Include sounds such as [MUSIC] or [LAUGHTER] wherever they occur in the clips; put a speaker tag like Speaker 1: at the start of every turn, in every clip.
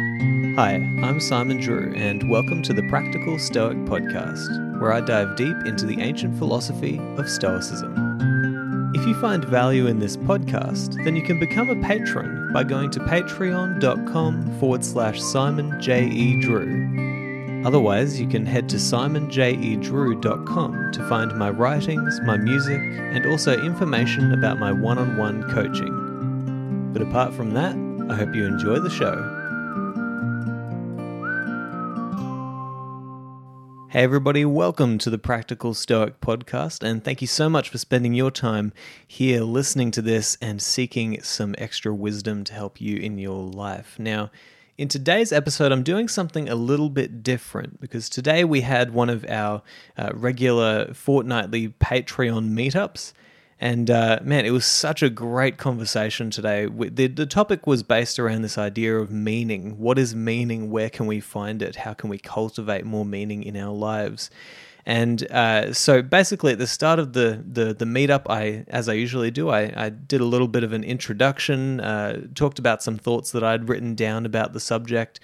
Speaker 1: Hi, I'm Simon Drew, and welcome to the Practical Stoic Podcast, where I dive deep into the ancient philosophy of Stoicism. If you find value in this podcast, then you can become a patron by going to patreon.com forward slash Simon J. E. Drew. Otherwise, you can head to simonjedrew.com to find my writings, my music, and also information about my one on one coaching. But apart from that, I hope you enjoy the show. Hey, everybody, welcome to the Practical Stoic podcast, and thank you so much for spending your time here listening to this and seeking some extra wisdom to help you in your life. Now, in today's episode, I'm doing something a little bit different because today we had one of our uh, regular fortnightly Patreon meetups. And uh, man, it was such a great conversation today. The, the topic was based around this idea of meaning. What is meaning? Where can we find it? How can we cultivate more meaning in our lives? And uh, so basically, at the start of the, the, the meetup, I, as I usually do, I, I did a little bit of an introduction, uh, talked about some thoughts that I'd written down about the subject,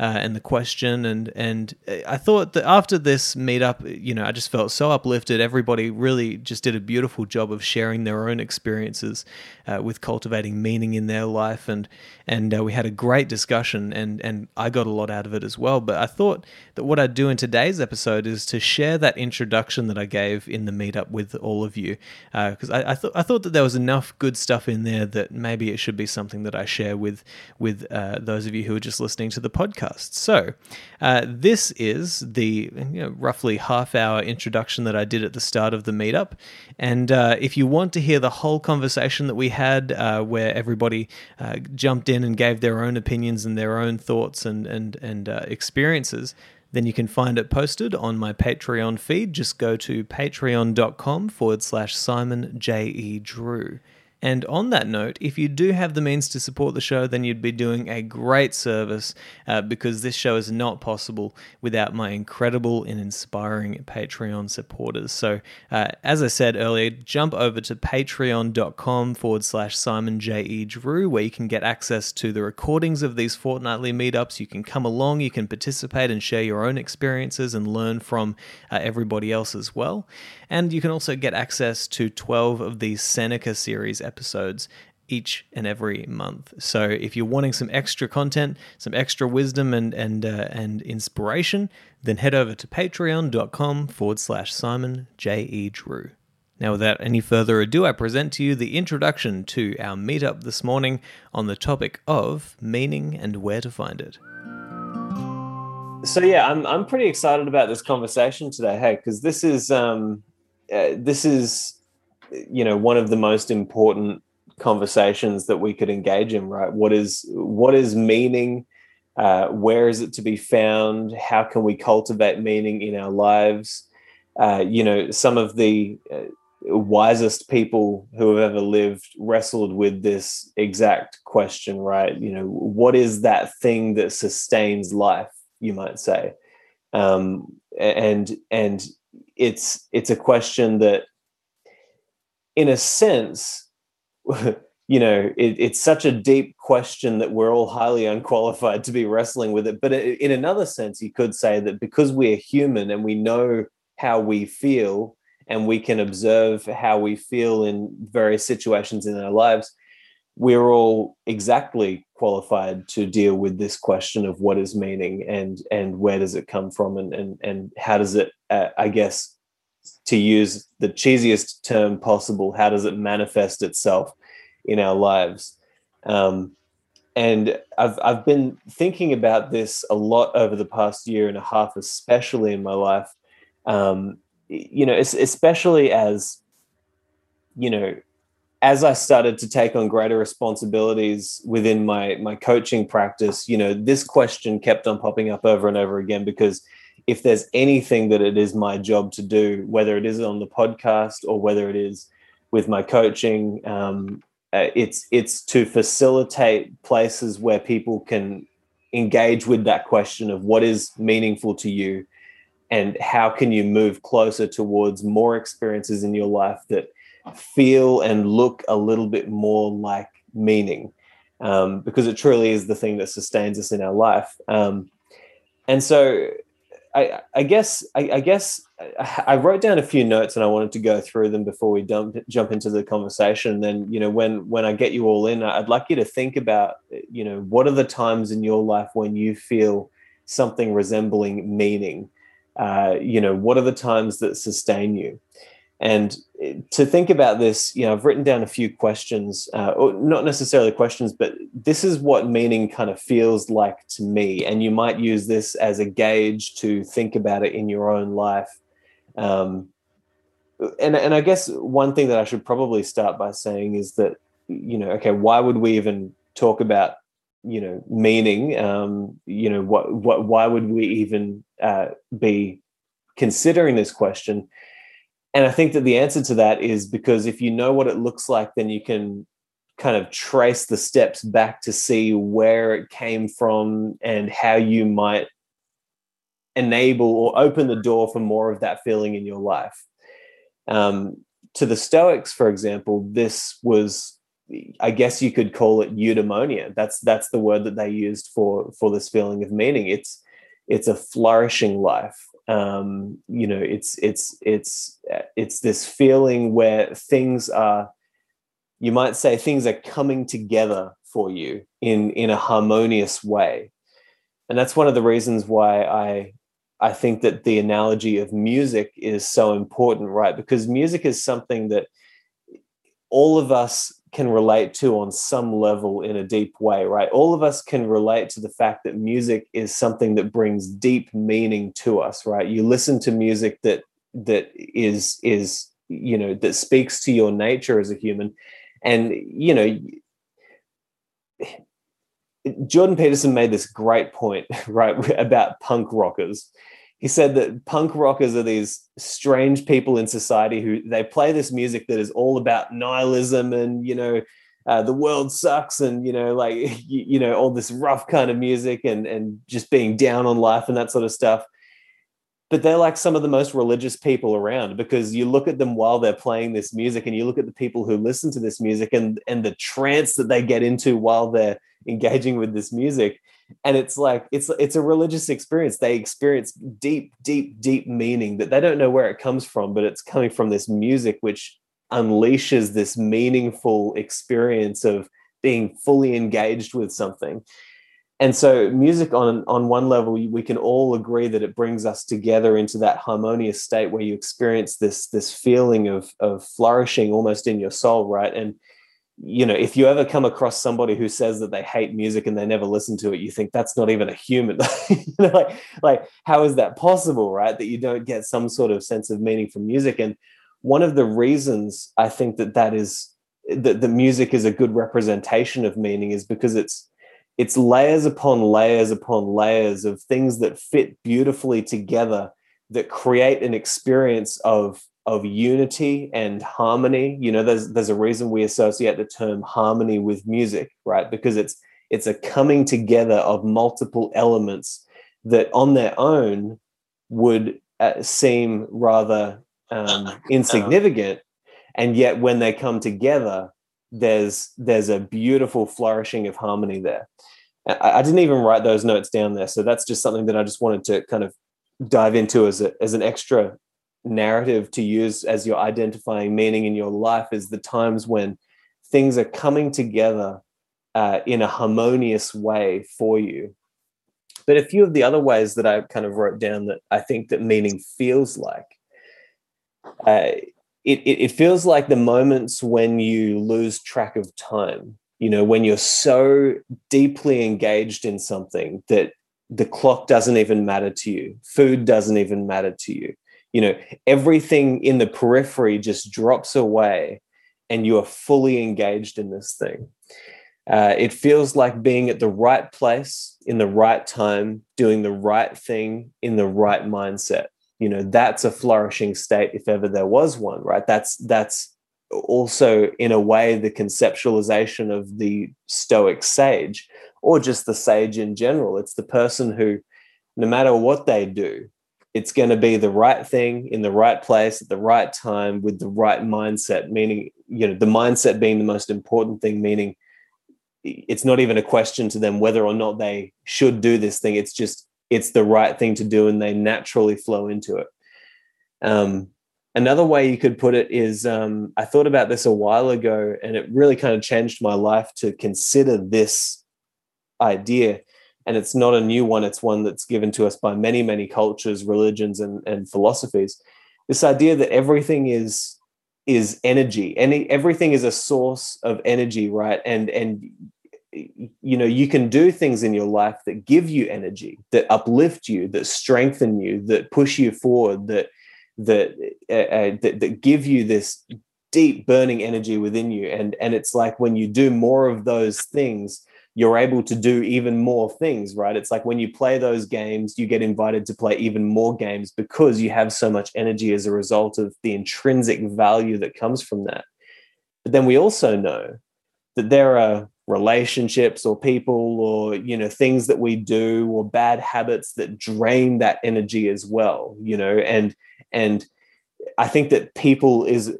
Speaker 1: uh, and the question. And and I thought that after this meetup, you know, I just felt so uplifted. Everybody really just did a beautiful job of sharing their own experiences uh, with cultivating meaning in their life, and and uh, we had a great discussion, and and I got a lot out of it as well. But I thought that what I'd do in today's episode is to share that introduction that I gave in the meetup with all of you, because uh, I, I thought I thought that there was enough good stuff in there that maybe it should be something that I share with with uh, those of you who are just listening to the podcast podcast. So, uh, this is the you know, roughly half hour introduction that I did at the start of the meetup. And uh, if you want to hear the whole conversation that we had, uh, where everybody uh, jumped in and gave their own opinions and their own thoughts and, and, and uh, experiences, then you can find it posted on my Patreon feed. Just go to patreon.com forward slash Simon J. E. Drew. And on that note, if you do have the means to support the show, then you'd be doing a great service uh, because this show is not possible without my incredible and inspiring Patreon supporters. So, uh, as I said earlier, jump over to patreon.com forward slash Simon J. E. Drew, where you can get access to the recordings of these fortnightly meetups. You can come along, you can participate and share your own experiences and learn from uh, everybody else as well. And you can also get access to 12 of these Seneca series episodes each and every month. So if you're wanting some extra content, some extra wisdom and and uh, and inspiration, then head over to patreon.com forward slash Simon J. E. Drew. Now, without any further ado, I present to you the introduction to our meetup this morning on the topic of meaning and where to find it. So yeah, I'm I'm pretty excited about this conversation today. Hey, because this is um, uh, this is you know one of the most important conversations that we could engage in right? What is what is meaning? Uh, where is it to be found? How can we cultivate meaning in our lives? Uh, you know some of the uh, wisest people who have ever lived wrestled with this exact question right? You know what is that thing that sustains life you might say? Um, and and it's it's a question that in a sense [LAUGHS] you know it, it's such a deep question that we're all highly unqualified to be wrestling with it. But in another sense you could say that because we're human and we know how we feel and we can observe how we feel in various situations in our lives we're all exactly qualified to deal with this question of what is meaning and and where does it come from and and, and how does it uh, i guess to use the cheesiest term possible how does it manifest itself in our lives? Um, and I've, I've been thinking about this a lot over the past year and a half especially in my life. Um, you know especially as you know as I started to take on greater responsibilities within my my coaching practice, you know, this question kept on popping up over and over again because if there's anything that it is my job to do, whether it is on the podcast or whether it is with my coaching, um, uh, it's it's to facilitate places where people can engage with that question of what is meaningful to you and how can you move closer towards more experiences in your life that feel and look a little bit more like meaning. um, because it truly is the thing that sustains us in our life. Um, and so, I, I guess I, I, guess I wrote down a few notes and I wanted to go through them before we jump into the conversation. And then you know when when I get you all in, I'd like you to think about you know what are the times in your life when you feel something resembling meaning. Uh, you know what are the times that sustain you and to think about this, you know, I've written down a few questions, uh, or not necessarily questions, but this is what meaning kind of feels like to me. And you might use this as a gauge to think about it in your own life. Um, and, and I guess one thing that I should probably start by saying is that, you know, okay, why would we even talk about, you know, meaning? Um, you know, what, what, why would we even uh, be considering this question? And I think that the answer to that is because if you know what it looks like, then you can kind of trace the steps back to see where it came from and how you might enable or open the door for more of that feeling in your life. Um, to the Stoics, for example, this was, I guess you could call it eudaimonia. That's that's the word that they used for for this feeling of meaning. It's it's a flourishing life um, you know it's it's it's it's this feeling where things are you might say things are coming together for you in in a harmonious way. And that's one of the reasons why i i think that the analogy of music is so important right? Because music is something that all of us can relate to on some level in a deep way, right? All of us can relate to the fact that music is something that brings deep meaning to us, right? You listen to music that that is is you know that speaks to your nature as a human, and you know. Jordan Peterson made this great point, [LAUGHS] right, about punk rockers he said that punk rockers are these strange people in society who they play this music that is all about nihilism and you know uh, the world sucks and you know like [LAUGHS] you, you, know all this rough kind of music and and just being down on life and that sort of stuff. But they're like some of the most religious people around because you look at them while they're playing this music and you look at the people who listen to this music and and the trance that they get into while they're engaging with this music. And it's like it's it's a religious experience. They experience deep deep deep meaning that they don't know where it comes from but it's coming from this music which unleashes this meaningful experience of being fully engaged with something. And so music on on one level we can all agree that it brings us together into that harmonious state where you experience this this feeling of of flourishing almost in your soul right? And you know, if you ever come across somebody who says that they hate music and they never listen to it, you think that's not even a human. [LAUGHS] like, like, how is that possible, right? That you don't get some sort of sense of meaning from music. And one of the reasons I think that that is that the music is a good representation of meaning is because it's it's layers upon layers upon layers of things that fit beautifully together that create an experience of of unity and harmony. You know there's there's a reason we associate the term harmony with music right? Because it's it's a coming together of multiple elements that on their own would uh, seem rather um, [COUGHS] insignificant. And yet when they come together there's there's a beautiful flourishing of harmony there. I, I didn't even write those notes down there. So that's just something that i just wanted to kind of dive into as, a, as an extra narrative to use as your identifying meaning in your life is the times when things are coming together uh, in a harmonious way for you. But a few of the other ways that I kind of wrote down that I think that meaning feels like, uh, it, it, it feels like the moments when you lose track of time. You know, when you're so deeply engaged in something that the clock doesn't even matter to you, food doesn't even matter to you you know everything in the periphery just drops away and you are fully engaged in this thing. Uh, it feels like being at the right place in the right time doing the right thing in the right mindset. You know that's a flourishing state if ever there was one right? That's that's also in a way the conceptualization of the stoic sage or just the sage in general. It's the person who no matter what they do it's going to be the right thing in the right place at the right time with the right mindset meaning you know the mindset being the most important thing meaning it's not even a question to them whether or not they should do this thing. It's just it's the right thing to do and they naturally flow into it. Um, another way you could put it is um, i thought about this a while ago and it really kind of changed my life to consider this idea and it's not a new one it's one that's given to us by many many cultures religions and, and philosophies. This idea that everything is is energy and everything is a source of energy right? And and you know you can do things in your life that give you energy that uplift you that strengthen you that push you forward that that uh, uh, that, that give you this deep burning energy within you. And and it's like when you do more of those things you're able to do even more things right? It's like when you play those games you get invited to play even more games because you have so much energy as a result of the intrinsic value that comes from that. But then we also know that there are relationships or people or you know things that we do or bad habits that drain that energy as well you know? And and i think that people is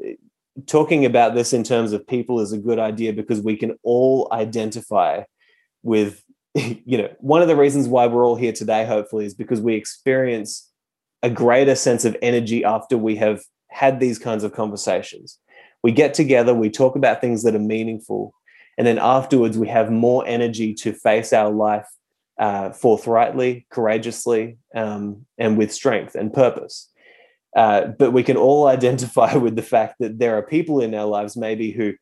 Speaker 1: talking about this in terms of people is a good idea because we can all identify with you know one of the reasons why we're all here today hopefully is because we experience a greater sense of energy after we have had these kinds of conversations. We get together we talk about things that are meaningful and then afterwards we have more energy to face our life uh, forthrightly courageously um, and with strength and purpose. Uh, but we can all [LAUGHS] identify with the fact that there are people in our lives maybe who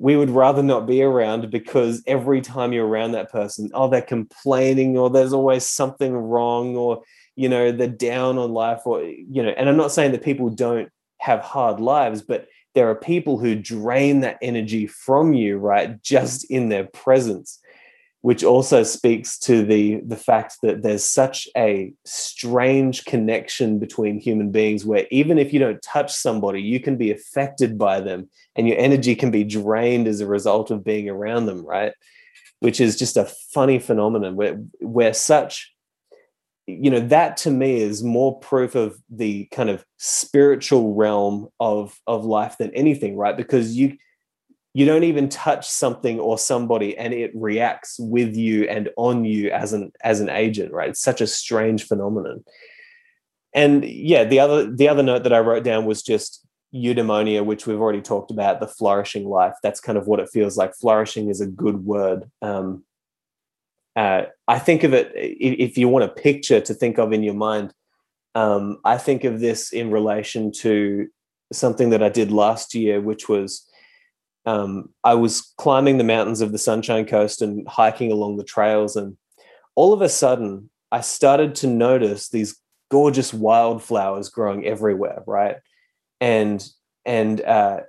Speaker 1: we would rather not be around because every time you're around that person, oh, they're complaining or there's always something wrong or, you know, they're down on life or, you know, and I'm not saying that people don't have hard lives, but there are people who drain that energy from you, right? Just in their presence which also speaks to the the fact that there's such a strange connection between human beings where even if you don't touch somebody you can be affected by them and your energy can be drained as a result of being around them right? Which is just a funny phenomenon where where such you know that to me is more proof of the kind of spiritual realm of of life than anything right? Because you you don't even touch something or somebody and it reacts with you and on you as an as an agent right? It's such a strange phenomenon. And yeah the other the other note that i wrote down was just eudaimonia which we've already talked about the flourishing life. That's kind of what it feels like. Flourishing is a good word. Um, uh, i think of it if you want a picture to think of in your mind um, i think of this in relation to something that i did last year which was um, I was climbing the mountains of the Sunshine Coast and hiking along the trails, and all of a sudden, I started to notice these gorgeous wildflowers growing everywhere, right? And and uh,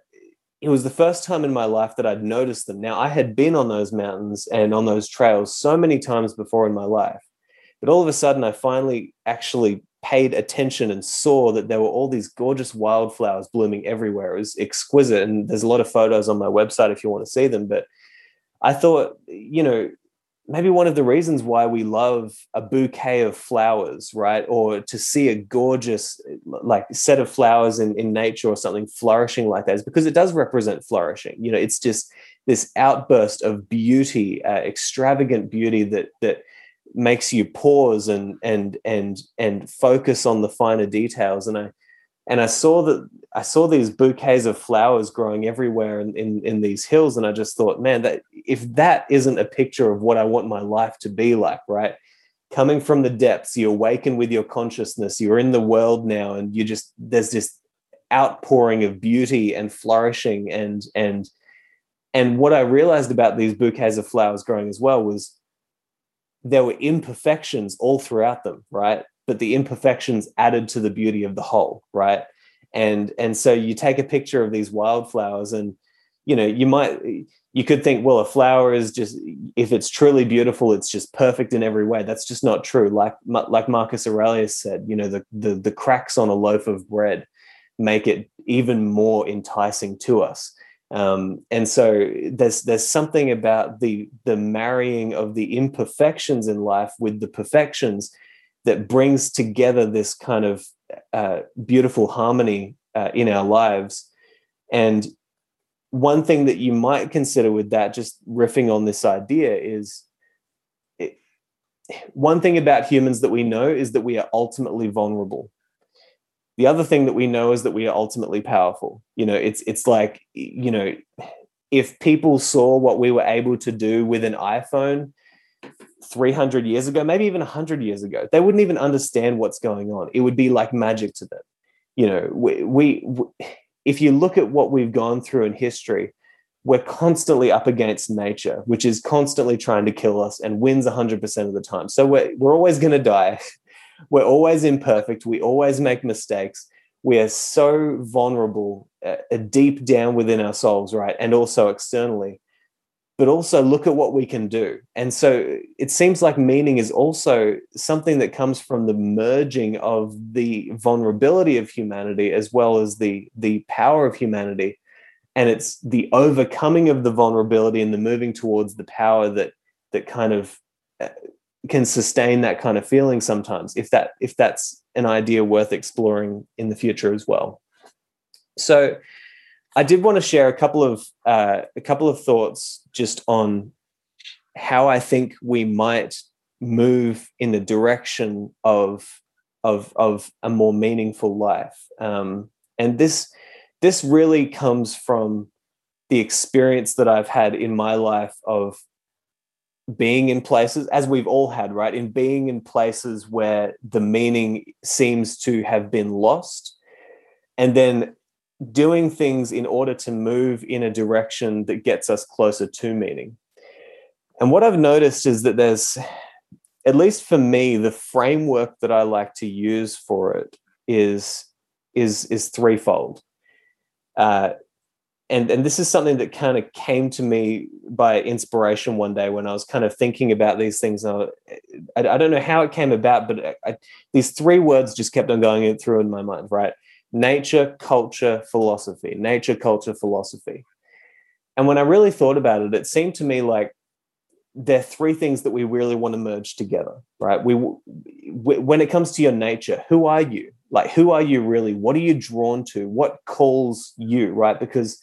Speaker 1: it was the first time in my life that I'd noticed them. Now I had been on those mountains and on those trails so many times before in my life, but all of a sudden, I finally actually paid attention and saw that there were all these gorgeous wildflowers blooming everywhere. It was exquisite. And there's a lot of photos on my website if you want to see them. But I thought, you know, maybe one of the reasons why we love a bouquet of flowers, right? Or to see a gorgeous like set of flowers in, in nature or something flourishing like that is because it does represent flourishing. You know, it's just this outburst of beauty, uh, extravagant beauty that that makes you pause and and and and focus on the finer details. And i and i saw that i saw these bouquets of flowers growing everywhere in, in in these hills. And i just thought man that if that isn't a picture of what i want my life to be like right? Coming from the depths you awaken with your consciousness. You're in the world now and you just there's this outpouring of beauty and flourishing. And and and what i realized about these bouquets of flowers growing as well was there were imperfections all throughout them, right? But the imperfections added to the beauty of the whole, right? And and so you take a picture of these wildflowers, and you know you might you could think, well, a flower is just if it's truly beautiful, it's just perfect in every way. That's just not true. Like like Marcus Aurelius said, you know, the the, the cracks on a loaf of bread make it even more enticing to us um, and so there's there's something about the the marrying of the imperfections in life with the perfections that brings together this kind of uh, beautiful harmony uh, in our lives. And one thing that you might consider with that, just riffing on this idea, is it, one thing about humans that we know is that we are ultimately vulnerable. The other thing that we know is that we are ultimately powerful. You know, it's it's like you know, if people saw what we were able to do with an iPhone 300 years ago, maybe even 100 years ago, they wouldn't even understand what's going on. It would be like magic to them. You know, we, we, we if you look at what we've gone through in history, we're constantly up against nature, which is constantly trying to kill us and wins 100% of the time. So we're, we're always going to die. [LAUGHS] We're always imperfect. We always make mistakes. We are so vulnerable uh, deep down within ourselves, right? And also externally but also look at what we can do. And so it seems like meaning is also something that comes from the merging of the vulnerability of humanity as well as the, the power of humanity. And it's the overcoming of the vulnerability and the moving towards the power that that kind of uh, can sustain that kind of feeling sometimes if that if that's an idea worth exploring in the future as well. So I did want to share a couple of uh, a couple of thoughts just on how I think we might move in the direction of of of a more meaningful life. Um, and this this really comes from the experience that I've had in my life of being in places as we've all had right in being in places where the meaning seems to have been lost and then doing things in order to move in a direction that gets us closer to meaning. And what I've noticed is that there's, at least for me, the framework that I like to use for it is is is threefold. Uh, and and this is something that kind of came to me by inspiration one day when I was kind of thinking about these things. I, I, don't know how it came about, but I, these three words just kept on going through in my mind. Right, nature, culture, philosophy, nature, culture, philosophy. And when I really thought about it, it seemed to me like there are three things that we really want to merge together, right? We, we, when it comes to your nature, who are you? Like, who are you really? What are you drawn to? What calls you, right? Because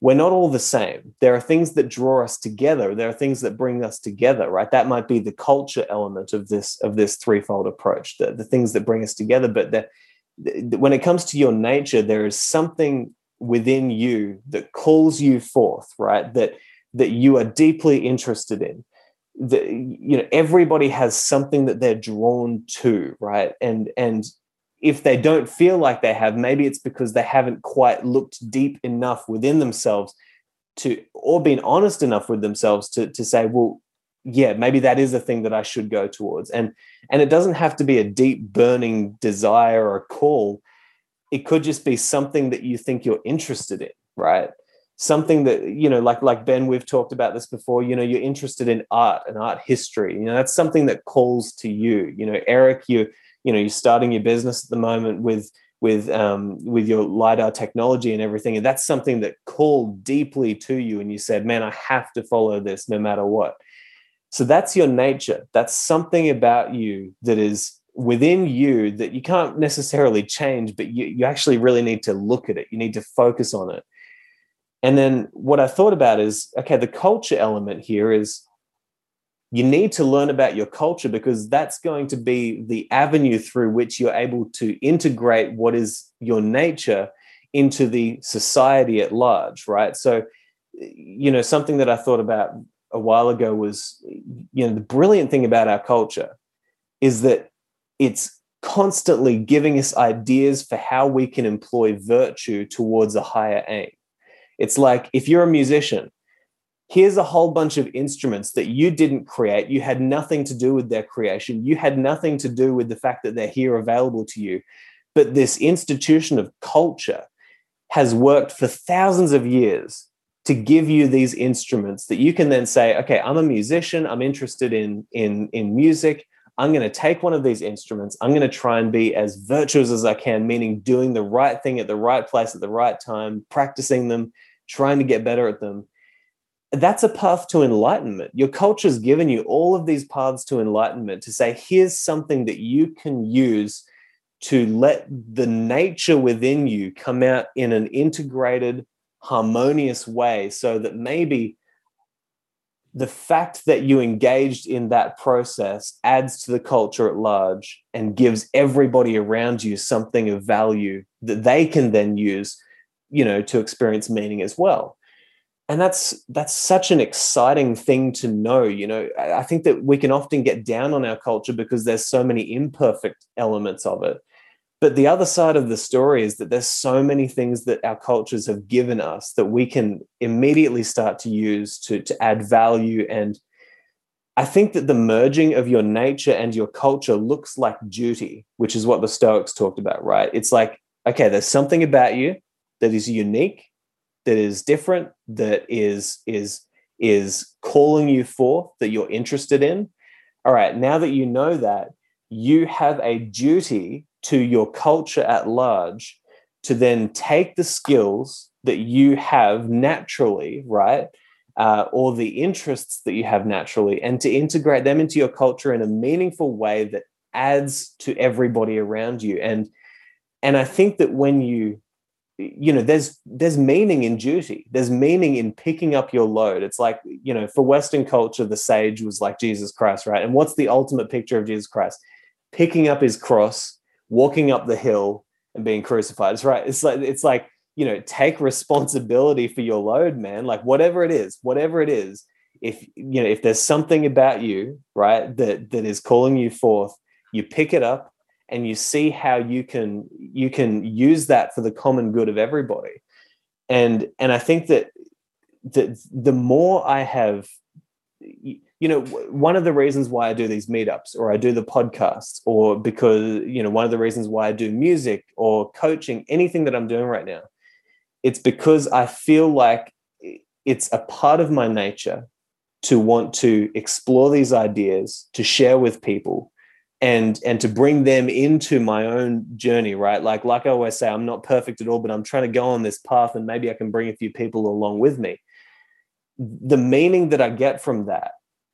Speaker 1: we're not all the same. There are things that draw us together. There are things that bring us together, right? That might be the culture element of this of this threefold approach, the, the things that bring us together. But there, when it comes to your nature, there is something within you that calls you forth, right? That that you are deeply interested in. That you know, everybody has something that they're drawn to, right? And and if they don't feel like they have, maybe it's because they haven't quite looked deep enough within themselves to, or been honest enough with themselves to to say, well, yeah maybe that is a thing that i should go towards. And and it doesn't have to be a deep burning desire or call. It could just be something that you think you're interested in right? Something that you know like like ben we've talked about this before you know you're interested in art and art history. You know that's something that calls to you. You know eric you you know you're starting your business at the moment with with um, with your lidar technology and everything and that's something that called deeply to you and you said man i have to follow this no matter what so that's your nature. That's something about you that is within you that you can't necessarily change, but you, you actually really need to look at it. You need to focus on it. And then what I thought about is okay, the culture element here is you need to learn about your culture because that's going to be the avenue through which you're able to integrate what is your nature into the society at large, right? So, you know, something that I thought about a while ago was you know the brilliant thing about our culture is that it's constantly giving us ideas for how we can employ virtue towards a higher aim it's like if you're a musician here's a whole bunch of instruments that you didn't create you had nothing to do with their creation you had nothing to do with the fact that they're here available to you but this institution of culture has worked for thousands of years to give you these instruments that you can then say, okay, I'm a musician, I'm interested in in in music. I'm going to take one of these instruments. I'm going to try and be as virtuous as I can, meaning doing the right thing at the right place at the right time, practicing them, trying to get better at them. That's a path to enlightenment. Your culture's given you all of these paths to enlightenment to say, here's something that you can use to let the nature within you come out in an integrated, harmonious way so that maybe the fact that you engaged in that process adds to the culture at large and gives everybody around you something of value that they can then use you know to experience meaning as well and that's that's such an exciting thing to know you know i think that we can often get down on our culture because there's so many imperfect elements of it but the other side of the story is that there's so many things that our cultures have given us that we can immediately start to use to, to add value. And I think that the merging of your nature and your culture looks like duty, which is what the Stoics talked about, right? It's like, okay, there's something about you that is unique, that is different, that is is is calling you forth, that you're interested in. All right, now that you know that, you have a duty to your culture at large to then take the skills that you have naturally, right? Uh, or the interests that you have naturally, and to integrate them into your culture in a meaningful way that adds to everybody around you. And and I think that when you you know there's there's meaning in duty there's meaning in picking up your load it's like you know for western culture the sage was like jesus christ right and what's the ultimate picture of jesus christ picking up his cross walking up the hill and being crucified. It's right. It's like it's like you know, take responsibility for your load, man. Like whatever it is, whatever it is. If you know, if there's something about you, right, that that is calling you forth, you pick it up and you see how you can you can use that for the common good of everybody. And and I think that the the more I have you know, one of the reasons why I do these meetups or I do the podcasts, or because, you know, one of the reasons why I do music or coaching, anything that I'm doing right now, it's because I feel like it's a part of my nature to want to explore these ideas, to share with people, and and to bring them into my own journey right? Like like i always say i'm not perfect at all but i'm trying to go on this path and maybe i can bring a few people along with me. The meaning that i get from that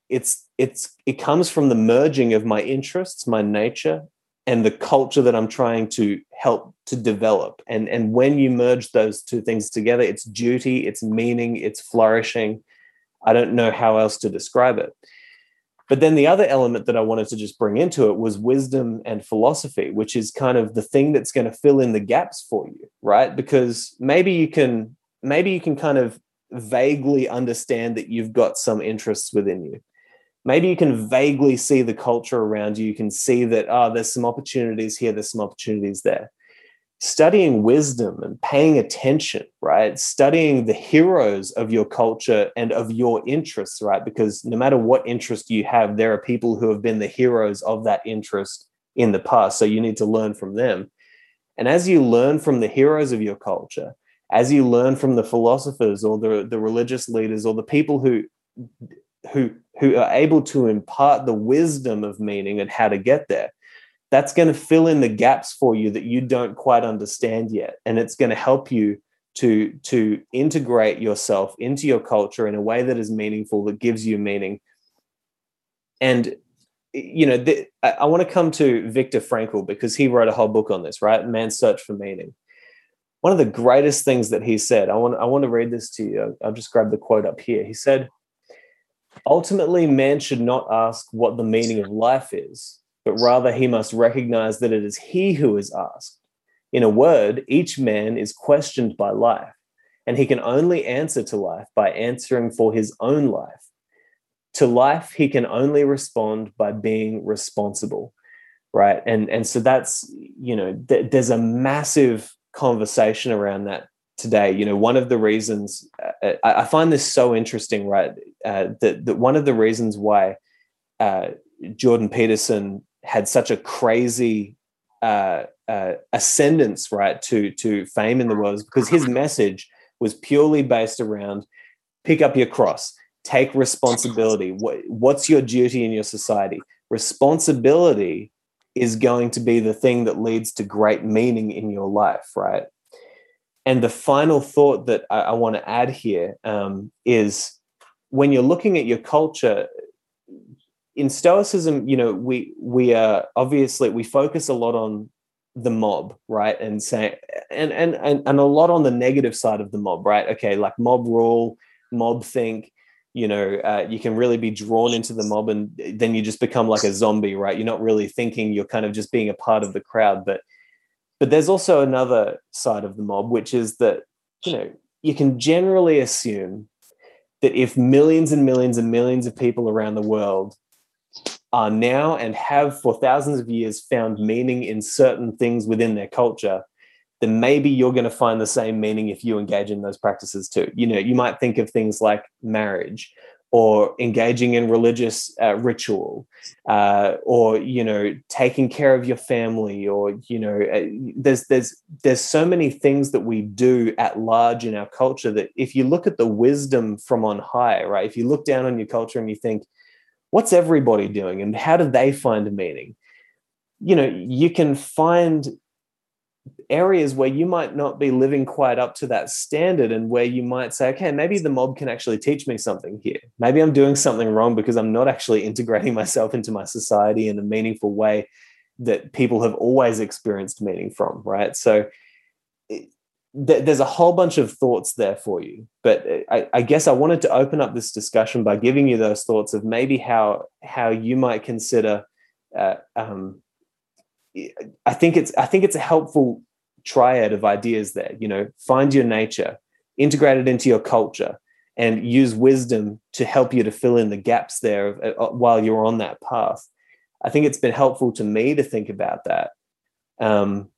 Speaker 1: it's it's it comes from the merging of my interests my nature and the culture that i'm trying to help to develop. And and when you merge those two things together it's duty it's meaning it's flourishing. I don't know how else to describe it but then the other element that i wanted to just bring into it was wisdom and philosophy which is kind of the thing that's going to fill in the gaps for you right because maybe you can maybe you can kind of vaguely understand that you've got some interests within you maybe you can vaguely see the culture around you. You can see that, oh, there's some opportunities here, there's some opportunities there. Studying wisdom and paying attention, right? Studying the heroes of your culture and of your interests, right? Because no matter what interest you have, there are people who have been the heroes of that interest in the past. So you need to learn from them. And as you learn from the heroes of your culture, as you learn from the philosophers or the, the religious leaders or the people who who who are able to impart the wisdom of meaning and how to get there that's going to fill in the gaps for you that you don't quite understand yet. And it's going to help you to to integrate yourself into your culture in a way that is meaningful that gives you meaning. And you know the, I, I want to come to Viktor Frankl because he wrote a whole book on this right? Man's search for meaning. One of the greatest things that he said i want i want to read this to you. I'll just grab the quote up here. He said Ultimately, man should not ask what the meaning of life is, but rather he must recognize that it is he who is asked. In a word, each man is questioned by life, and he can only answer to life by answering for his own life. To life, he can only respond by being responsible, right? And and so that's you know th- there's a massive conversation around that today. You know, one of the reasons uh, I, I, find this so interesting, right? Uh, that that one of the reasons why uh, Jordan Peterson had such a crazy uh, uh, ascendance, right, to to fame in the world, is because his message was purely based around pick up your cross, take responsibility. What, what's your duty in your society? Responsibility is going to be the thing that leads to great meaning in your life, right? And the final thought that I, I want to add here um, is when you're looking at your culture, in Stoicism, you know, we we are obviously we focus a lot on the mob, right? And say and and and and a lot on the negative side of the mob, right? Okay, like mob rule, mob think, you know, uh, you can really be drawn into the mob and then you just become like a zombie, right? You're not really thinking, you're kind of just being a part of the crowd. But but there's also another side of the mob, which is that, you know, you can generally assume that if millions and millions and millions of people around the world are now and have for thousands of years found meaning in certain things within their culture, then maybe you're going to find the same meaning if you engage in those practices too. You know, you might think of things like marriage or engaging in religious uh, ritual uh, or you know taking care of your family or you know uh, there's there's there's so many things that we do at large in our culture that if you look at the wisdom from on high right if you look down on your culture and you think what's everybody doing and how do they find meaning? You know you can find areas where you might not be living quite up to that standard and where you might say okay maybe the mob can actually teach me something here. Maybe i'm doing something wrong because i'm not actually integrating [LAUGHS] myself into my society in a meaningful way that people have always experienced meaning from right? So th- there's a whole bunch of thoughts there for you but I, I guess i wanted to open up this discussion by giving you those thoughts of maybe how how you might consider uh, um, I think it's I think it's a helpful triad of ideas there. You know, find your nature, integrate it into your culture, and use wisdom to help you to fill in the gaps there uh, uh, while you're on that path. I think it's been helpful to me to think about that. Um,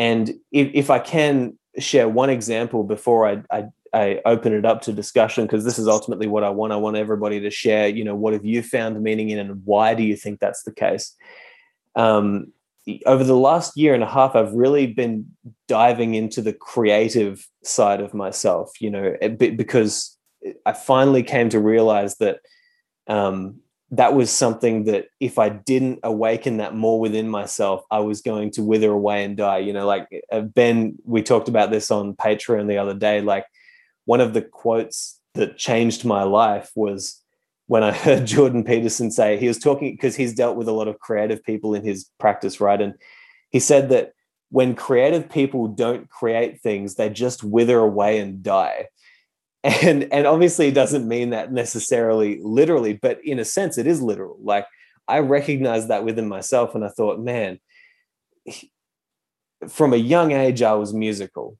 Speaker 1: and if, if I can share one example before I, I, I open it up to discussion, because this is ultimately what I want. I want everybody to share, you know, what have you found meaning in and why do you think that's the case? um, over the last year and a half, I've really been diving into the creative side of myself, you know, because I finally came to realize that um, that was something that if I didn't awaken that more within myself, I was going to wither away and die. You know, like uh, Ben, we talked about this on Patreon the other day. Like one of the quotes that changed my life was when I [LAUGHS] heard Jordan Peterson say he was talking because he's dealt with a lot of creative people in his practice, right? And he said that when creative people don't create things, they just wither away and die. And and obviously it doesn't mean that necessarily literally, but in a sense it is literal. Like I recognized that within myself and I thought, man, from a young age I was musical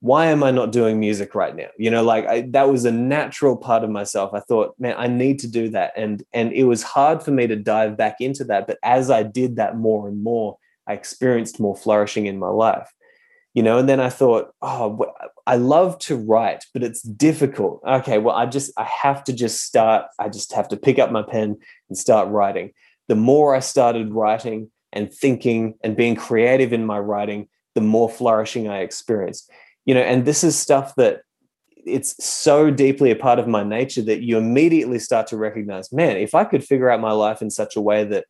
Speaker 1: why am I not doing music right now? You know, like I, that was a natural part of myself. I thought, man, I need to do that, and and it was hard for me to dive back into that. But as I did that more and more, I experienced more flourishing in my life. You know, and then I thought, oh, I love to write, but it's difficult. Okay, well, I just I have to just start. I just have to pick up my pen and start writing. The more I started writing and thinking and being creative in my writing, the more flourishing I experienced you know and this is stuff that it's so deeply a part of my nature that you immediately start to recognize man if i could figure out my life in such a way that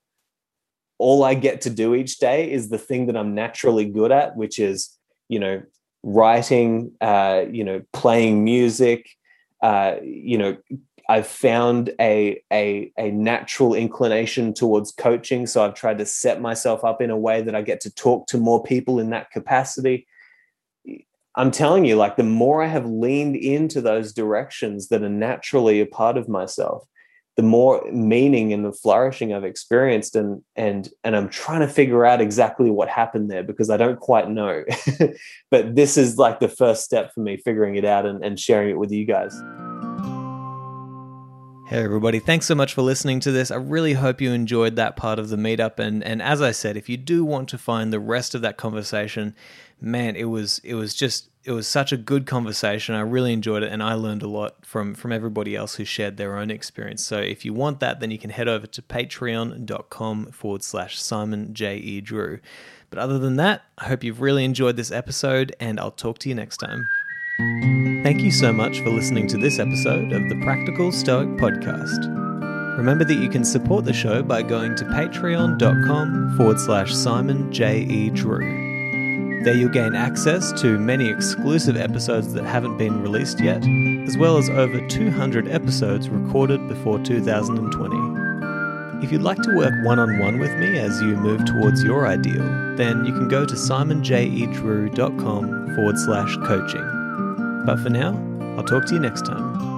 Speaker 1: all i get to do each day is the thing that i'm naturally good at which is you know writing uh, you know playing music uh, you know I've found a, a a natural inclination towards coaching, so I've tried to set myself up in a way that I get to talk to more people in that capacity. I'm telling you, like the more I have leaned into those directions that are naturally a part of myself, the more meaning and the flourishing I've experienced. And and and I'm trying to figure out exactly what happened there because I don't quite know. [LAUGHS] but this is like the first step for me figuring it out and, and sharing it with you guys. Hey everybody, thanks so much for listening to this. I really hope you enjoyed that part of the meetup and and as I said, if you do want to find the rest of that conversation, man, it was it was just it was such a good conversation. I really enjoyed it and I learned a lot from from everybody else who shared their own experience. So if you want that, then you can head over to patreon.com forward slash Simon J. E. Drew. But other than that, I hope you've really enjoyed this episode and I'll talk to you next time. Thank you so much for listening to this episode of the Practical Stoic Podcast. Remember that you can support the show by going to patreon.com forward slash Simon J. E. Drew. There you'll gain access to many exclusive episodes that haven't been released yet, as well as over 200 episodes recorded before 2020. If you'd like to work one on one with me as you move towards your ideal, then you can go to simonjedrew.com forward slash coaching. But for now, I'll talk to you next time.